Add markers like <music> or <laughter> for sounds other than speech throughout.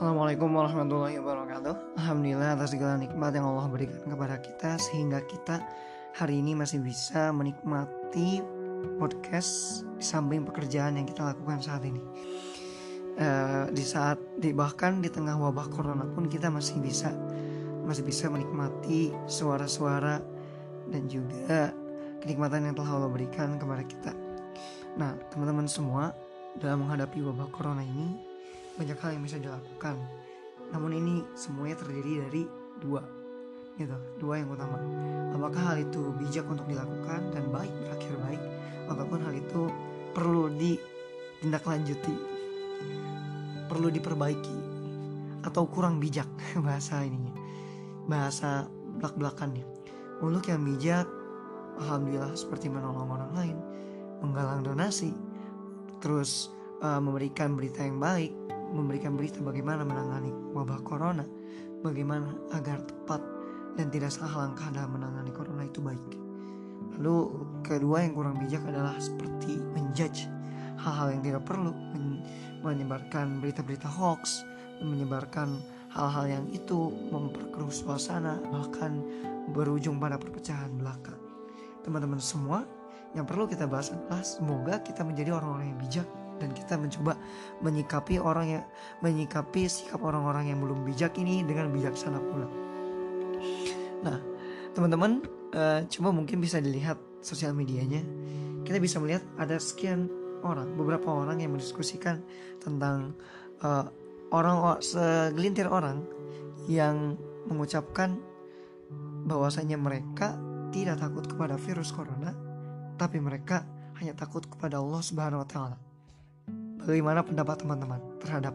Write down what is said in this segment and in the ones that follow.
Assalamualaikum warahmatullahi wabarakatuh. Alhamdulillah atas segala nikmat yang Allah berikan kepada kita Sehingga kita hari ini masih bisa menikmati podcast Di samping pekerjaan yang kita lakukan saat ini. Uh, Di saat, di, bahkan di tengah wabah corona pun kita masih bisa Masih bisa menikmati suara-suara Dan juga kenikmatan yang telah Allah berikan kepada kita. Nah teman-teman semua dalam menghadapi wabah corona ini banyak hal yang bisa dilakukan. Namun ini semuanya terdiri dari dua. Gitu dua yang utama. Apakah hal itu bijak untuk dilakukan dan baik berakhir baik ataupun hal itu perlu ditindaklanjuti perlu diperbaiki atau kurang bijak <laughs> bahasa ininya bahasa belak-belakannya. Untuk yang bijak alhamdulillah seperti menolong orang lain menggalang donasi terus uh, memberikan berita yang baik memberikan berita bagaimana menangani wabah corona, bagaimana agar tepat dan tidak salah langkah dalam menangani corona itu baik. Lalu kedua yang kurang bijak adalah seperti menjudge hal-hal yang tidak perlu, menyebarkan berita-berita hoax, menyebarkan hal-hal yang itu memperkeruh suasana, bahkan berujung pada perpecahan belaka. Teman-teman semua, yang perlu kita bahas adalah semoga kita menjadi orang-orang yang bijak dan kita mencoba menyikapi orang yang menyikapi sikap orang-orang yang belum bijak ini dengan bijaksana pula. Nah, teman-teman, uh, coba mungkin bisa dilihat sosial medianya. Kita bisa melihat ada sekian orang, beberapa orang yang mendiskusikan tentang uh, orang segelintir orang yang mengucapkan bahwasanya mereka tidak takut kepada virus corona, tapi mereka hanya takut kepada Allah Subhanahu wa taala. Bagaimana pendapat teman-teman terhadap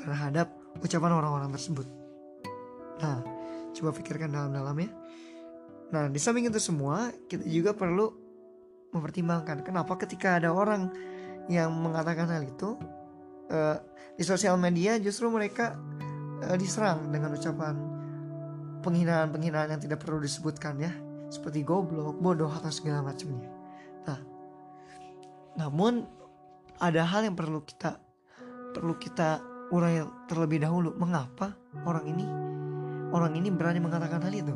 terhadap ucapan orang-orang tersebut? Nah, coba pikirkan dalam-dalam ya. Nah, di samping itu semua, kita juga perlu mempertimbangkan kenapa ketika ada orang yang mengatakan hal itu uh, di sosial media justru mereka uh, diserang dengan ucapan penghinaan-penghinaan yang tidak perlu disebutkan ya, seperti goblok, bodoh atau segala macamnya. Nah, namun ada hal yang perlu kita perlu kita urai terlebih dahulu. Mengapa orang ini orang ini berani mengatakan hal itu?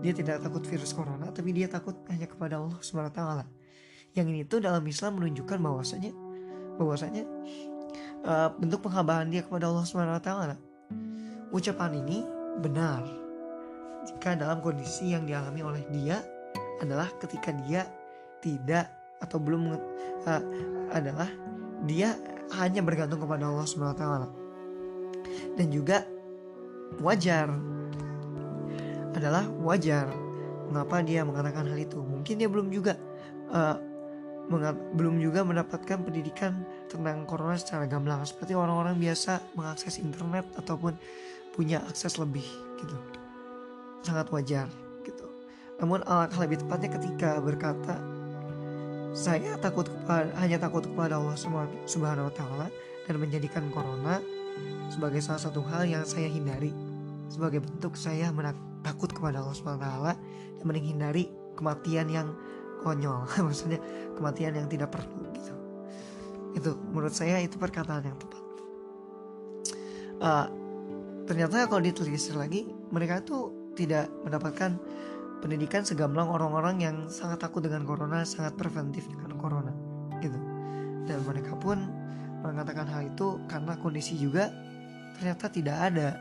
Dia tidak takut virus corona, tapi dia takut hanya kepada Allah Subhanahu taala. Yang ini tuh dalam Islam menunjukkan bahwasanya bahwasanya uh, bentuk penghambahan dia kepada Allah Subhanahu taala. Ucapan ini benar jika dalam kondisi yang dialami oleh dia adalah ketika dia tidak atau belum uh, adalah dia hanya bergantung kepada Allah taala. Dan juga wajar adalah wajar mengapa dia mengatakan hal itu. Mungkin dia belum juga uh, belum juga mendapatkan pendidikan tentang corona secara gamblang seperti orang-orang biasa mengakses internet ataupun punya akses lebih gitu. Sangat wajar gitu. Namun alangkah lebih tepatnya ketika berkata saya takut kepada hanya takut kepada Allah Subhanahu wa taala dan menjadikan corona sebagai salah satu hal yang saya hindari. Sebagai bentuk saya takut kepada Allah Subhanahu wa taala dan menghindari kematian yang konyol. <laughs> Maksudnya kematian yang tidak perlu gitu. Itu menurut saya itu perkataan yang tepat. Uh, ternyata kalau ditelisir lagi mereka tuh tidak mendapatkan pendidikan segamblang orang-orang yang sangat takut dengan corona, sangat preventif dengan corona, gitu. Dan mereka pun mengatakan hal itu karena kondisi juga ternyata tidak ada.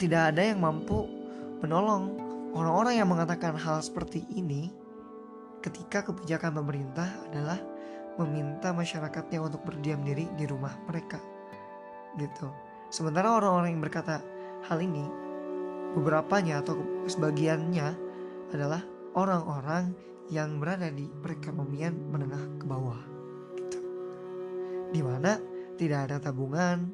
Tidak ada yang mampu menolong. Orang-orang yang mengatakan hal seperti ini ketika kebijakan pemerintah adalah meminta masyarakatnya untuk berdiam diri di rumah mereka gitu. Sementara orang-orang yang berkata hal ini beberapanya atau sebagiannya adalah orang-orang yang berada di perekonomian menengah ke bawah gitu. Di mana tidak ada tabungan,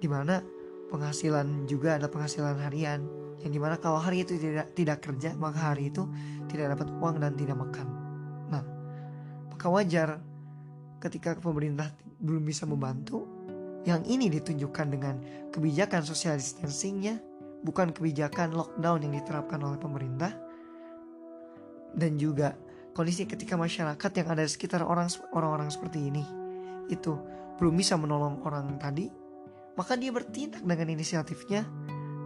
di mana penghasilan juga ada penghasilan harian yang di mana kalau hari itu tidak tidak kerja maka hari itu tidak dapat uang dan tidak makan. Nah, maka wajar ketika pemerintah belum bisa membantu yang ini ditunjukkan dengan kebijakan social distancingnya bukan kebijakan lockdown yang diterapkan oleh pemerintah dan juga kondisi ketika masyarakat yang ada di sekitar orang orang-orang seperti ini itu belum bisa menolong orang tadi maka dia bertindak dengan inisiatifnya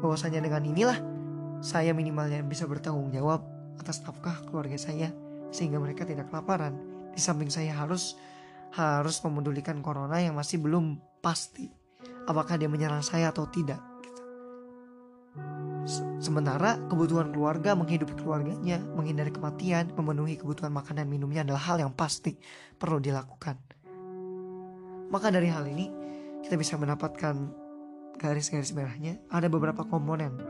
bahwasanya dengan inilah saya minimalnya bisa bertanggung jawab atas nafkah keluarga saya sehingga mereka tidak kelaparan. Di samping saya harus harus memedulikan corona yang masih belum pasti apakah dia menyerang saya atau tidak. Sementara kebutuhan keluarga menghidupi keluarganya, menghindari kematian, memenuhi kebutuhan makan dan minumnya adalah hal yang pasti perlu dilakukan. Maka dari hal ini kita bisa mendapatkan garis-garis merahnya. Ada beberapa komponen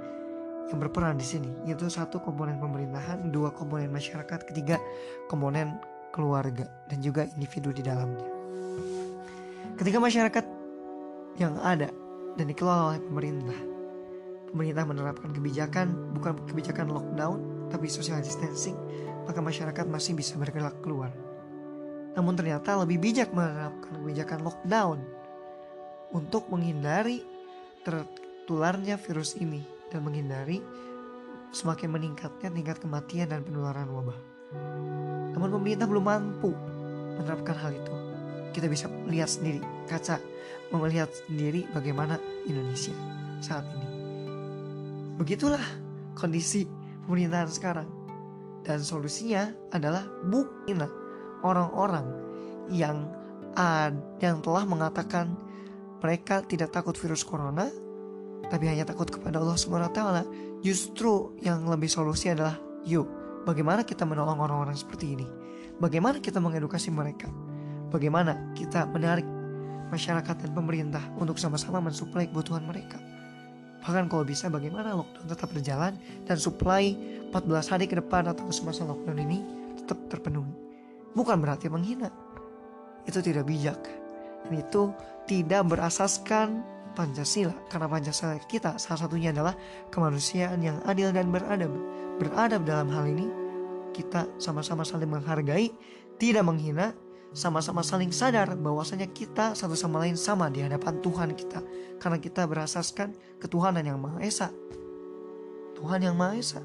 yang berperan di sini, yaitu satu komponen pemerintahan, dua komponen masyarakat, ketiga komponen keluarga dan juga individu di dalamnya. Ketika masyarakat yang ada dan dikelola oleh pemerintah, pemerintah menerapkan kebijakan bukan kebijakan lockdown tapi social distancing, maka masyarakat masih bisa bergerak keluar. Namun ternyata lebih bijak menerapkan kebijakan lockdown untuk menghindari tertularnya virus ini dan menghindari semakin meningkatnya tingkat kematian dan penularan wabah. Namun pemerintah belum mampu menerapkan hal itu. Kita bisa lihat sendiri, kaca, melihat sendiri bagaimana Indonesia saat ini. Begitulah kondisi pemerintahan sekarang. Dan solusinya adalah buktilah orang-orang yang ada yang telah mengatakan mereka tidak takut virus corona tapi hanya takut kepada Allah SWT justru yang lebih solusi adalah yuk Bagaimana kita menolong orang-orang seperti ini? Bagaimana kita mengedukasi mereka? Bagaimana kita menarik masyarakat dan pemerintah untuk sama-sama mensuplai kebutuhan mereka? Bahkan kalau bisa bagaimana lockdown tetap berjalan dan suplai 14 hari ke depan atau semasa lockdown ini tetap terpenuhi. Bukan berarti menghina. Itu tidak bijak. Dan itu tidak berasaskan Pancasila. Karena Pancasila kita salah satunya adalah kemanusiaan yang adil dan beradab beradab dalam hal ini kita sama-sama saling menghargai, tidak menghina, sama-sama saling sadar bahwasanya kita satu sama lain sama di hadapan Tuhan kita karena kita berasaskan ketuhanan yang Maha Esa. Tuhan yang Maha Esa.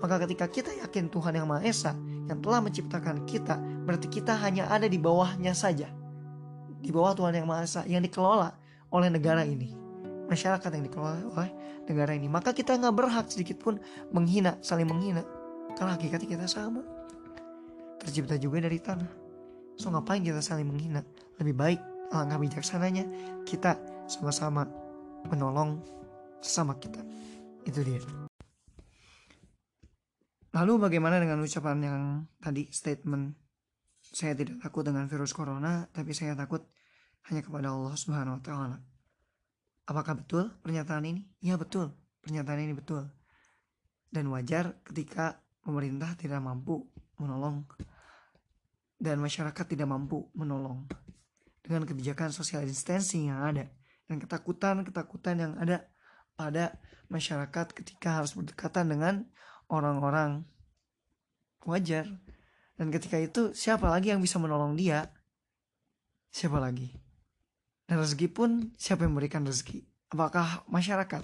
Maka ketika kita yakin Tuhan yang Maha Esa yang telah menciptakan kita, berarti kita hanya ada di bawahnya saja. Di bawah Tuhan yang Maha Esa yang dikelola oleh negara ini. Masyarakat yang dikelola oleh negara ini. Maka kita nggak berhak sedikit pun menghina, saling menghina. Karena hakikatnya kita sama. Tercipta juga dari tanah. So ngapain kita saling menghina? Lebih baik alangkah bijaksananya kita sama-sama menolong sesama kita. Itu dia. Lalu bagaimana dengan ucapan yang tadi statement saya tidak takut dengan virus corona, tapi saya takut hanya kepada Allah Subhanahu wa taala. Apakah betul pernyataan ini? Ya betul, pernyataan ini betul. Dan wajar ketika pemerintah tidak mampu menolong dan masyarakat tidak mampu menolong dengan kebijakan social distancing yang ada dan ketakutan-ketakutan yang ada pada masyarakat ketika harus berdekatan dengan orang-orang wajar dan ketika itu siapa lagi yang bisa menolong dia siapa lagi dan rezeki pun siapa yang memberikan rezeki? Apakah masyarakat?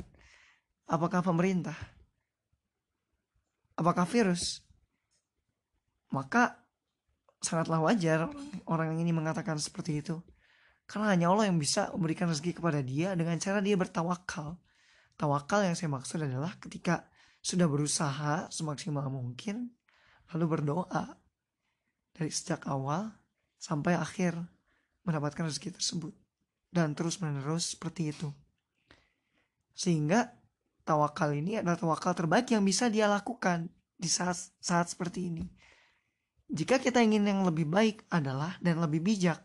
Apakah pemerintah? Apakah virus? Maka sangatlah wajar orang ini mengatakan seperti itu. Karena hanya Allah yang bisa memberikan rezeki kepada dia dengan cara dia bertawakal. Tawakal yang saya maksud adalah ketika sudah berusaha semaksimal mungkin, lalu berdoa dari sejak awal sampai akhir mendapatkan rezeki tersebut dan terus menerus seperti itu. Sehingga tawakal ini adalah tawakal terbaik yang bisa dia lakukan di saat saat seperti ini. Jika kita ingin yang lebih baik adalah dan lebih bijak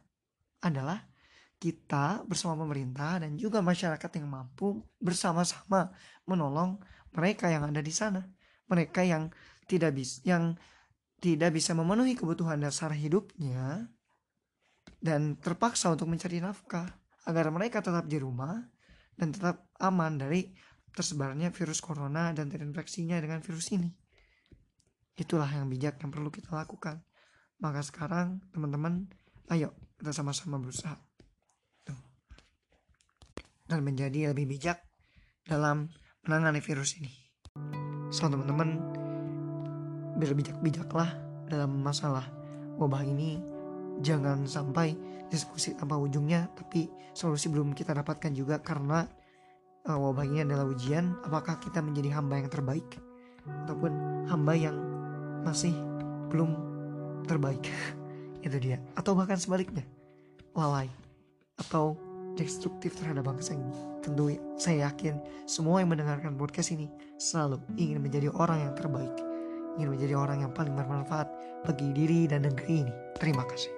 adalah kita bersama pemerintah dan juga masyarakat yang mampu bersama-sama menolong mereka yang ada di sana. Mereka yang tidak bisa yang tidak bisa memenuhi kebutuhan dasar hidupnya dan terpaksa untuk mencari nafkah agar mereka tetap di rumah dan tetap aman dari tersebarnya virus corona dan terinfeksinya dengan virus ini. Itulah yang bijak yang perlu kita lakukan. Maka sekarang teman-teman, ayo kita sama-sama berusaha. Tuh. Dan menjadi lebih bijak dalam menangani virus ini. So teman-teman, biar bijak-bijaklah dalam masalah wabah ini jangan sampai diskusi tanpa ujungnya tapi solusi belum kita dapatkan juga karena uh, wabah ini adalah ujian apakah kita menjadi hamba yang terbaik ataupun hamba yang masih belum terbaik. <laughs> Itu dia. Atau bahkan sebaliknya. Lalai. Atau destruktif terhadap bangsa ini. Tentu saya yakin semua yang mendengarkan podcast ini selalu ingin menjadi orang yang terbaik. Ingin menjadi orang yang paling bermanfaat bagi diri dan negeri ini. Terima kasih